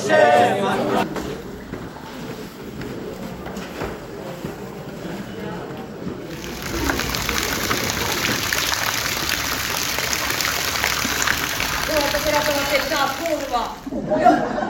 私らとの結果はールは。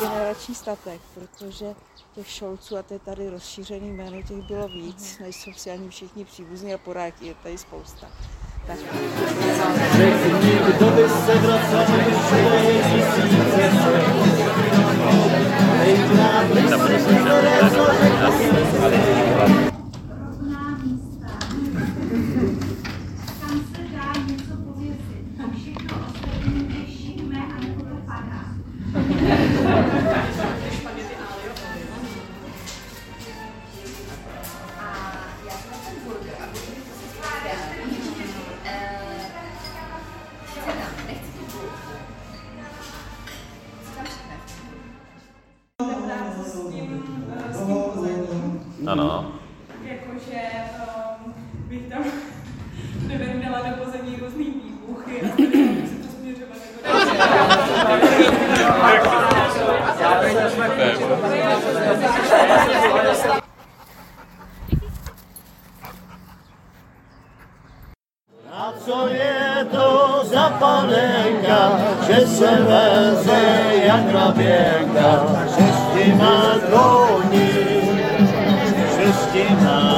generační statek, protože těch šolců, a to je tady rozšířený jméno, těch bylo víc, než jsou si ani všichni příbuzní a poráky, je tady spousta. Tak. Kdo by se vracel, Ano. Jakože um, bych tam nevím, dala do pozemí různý výbuchy a tady bych se to směřovat jako A co je to za panenka, že se veze jak hraběnka, šestina koní, šestina.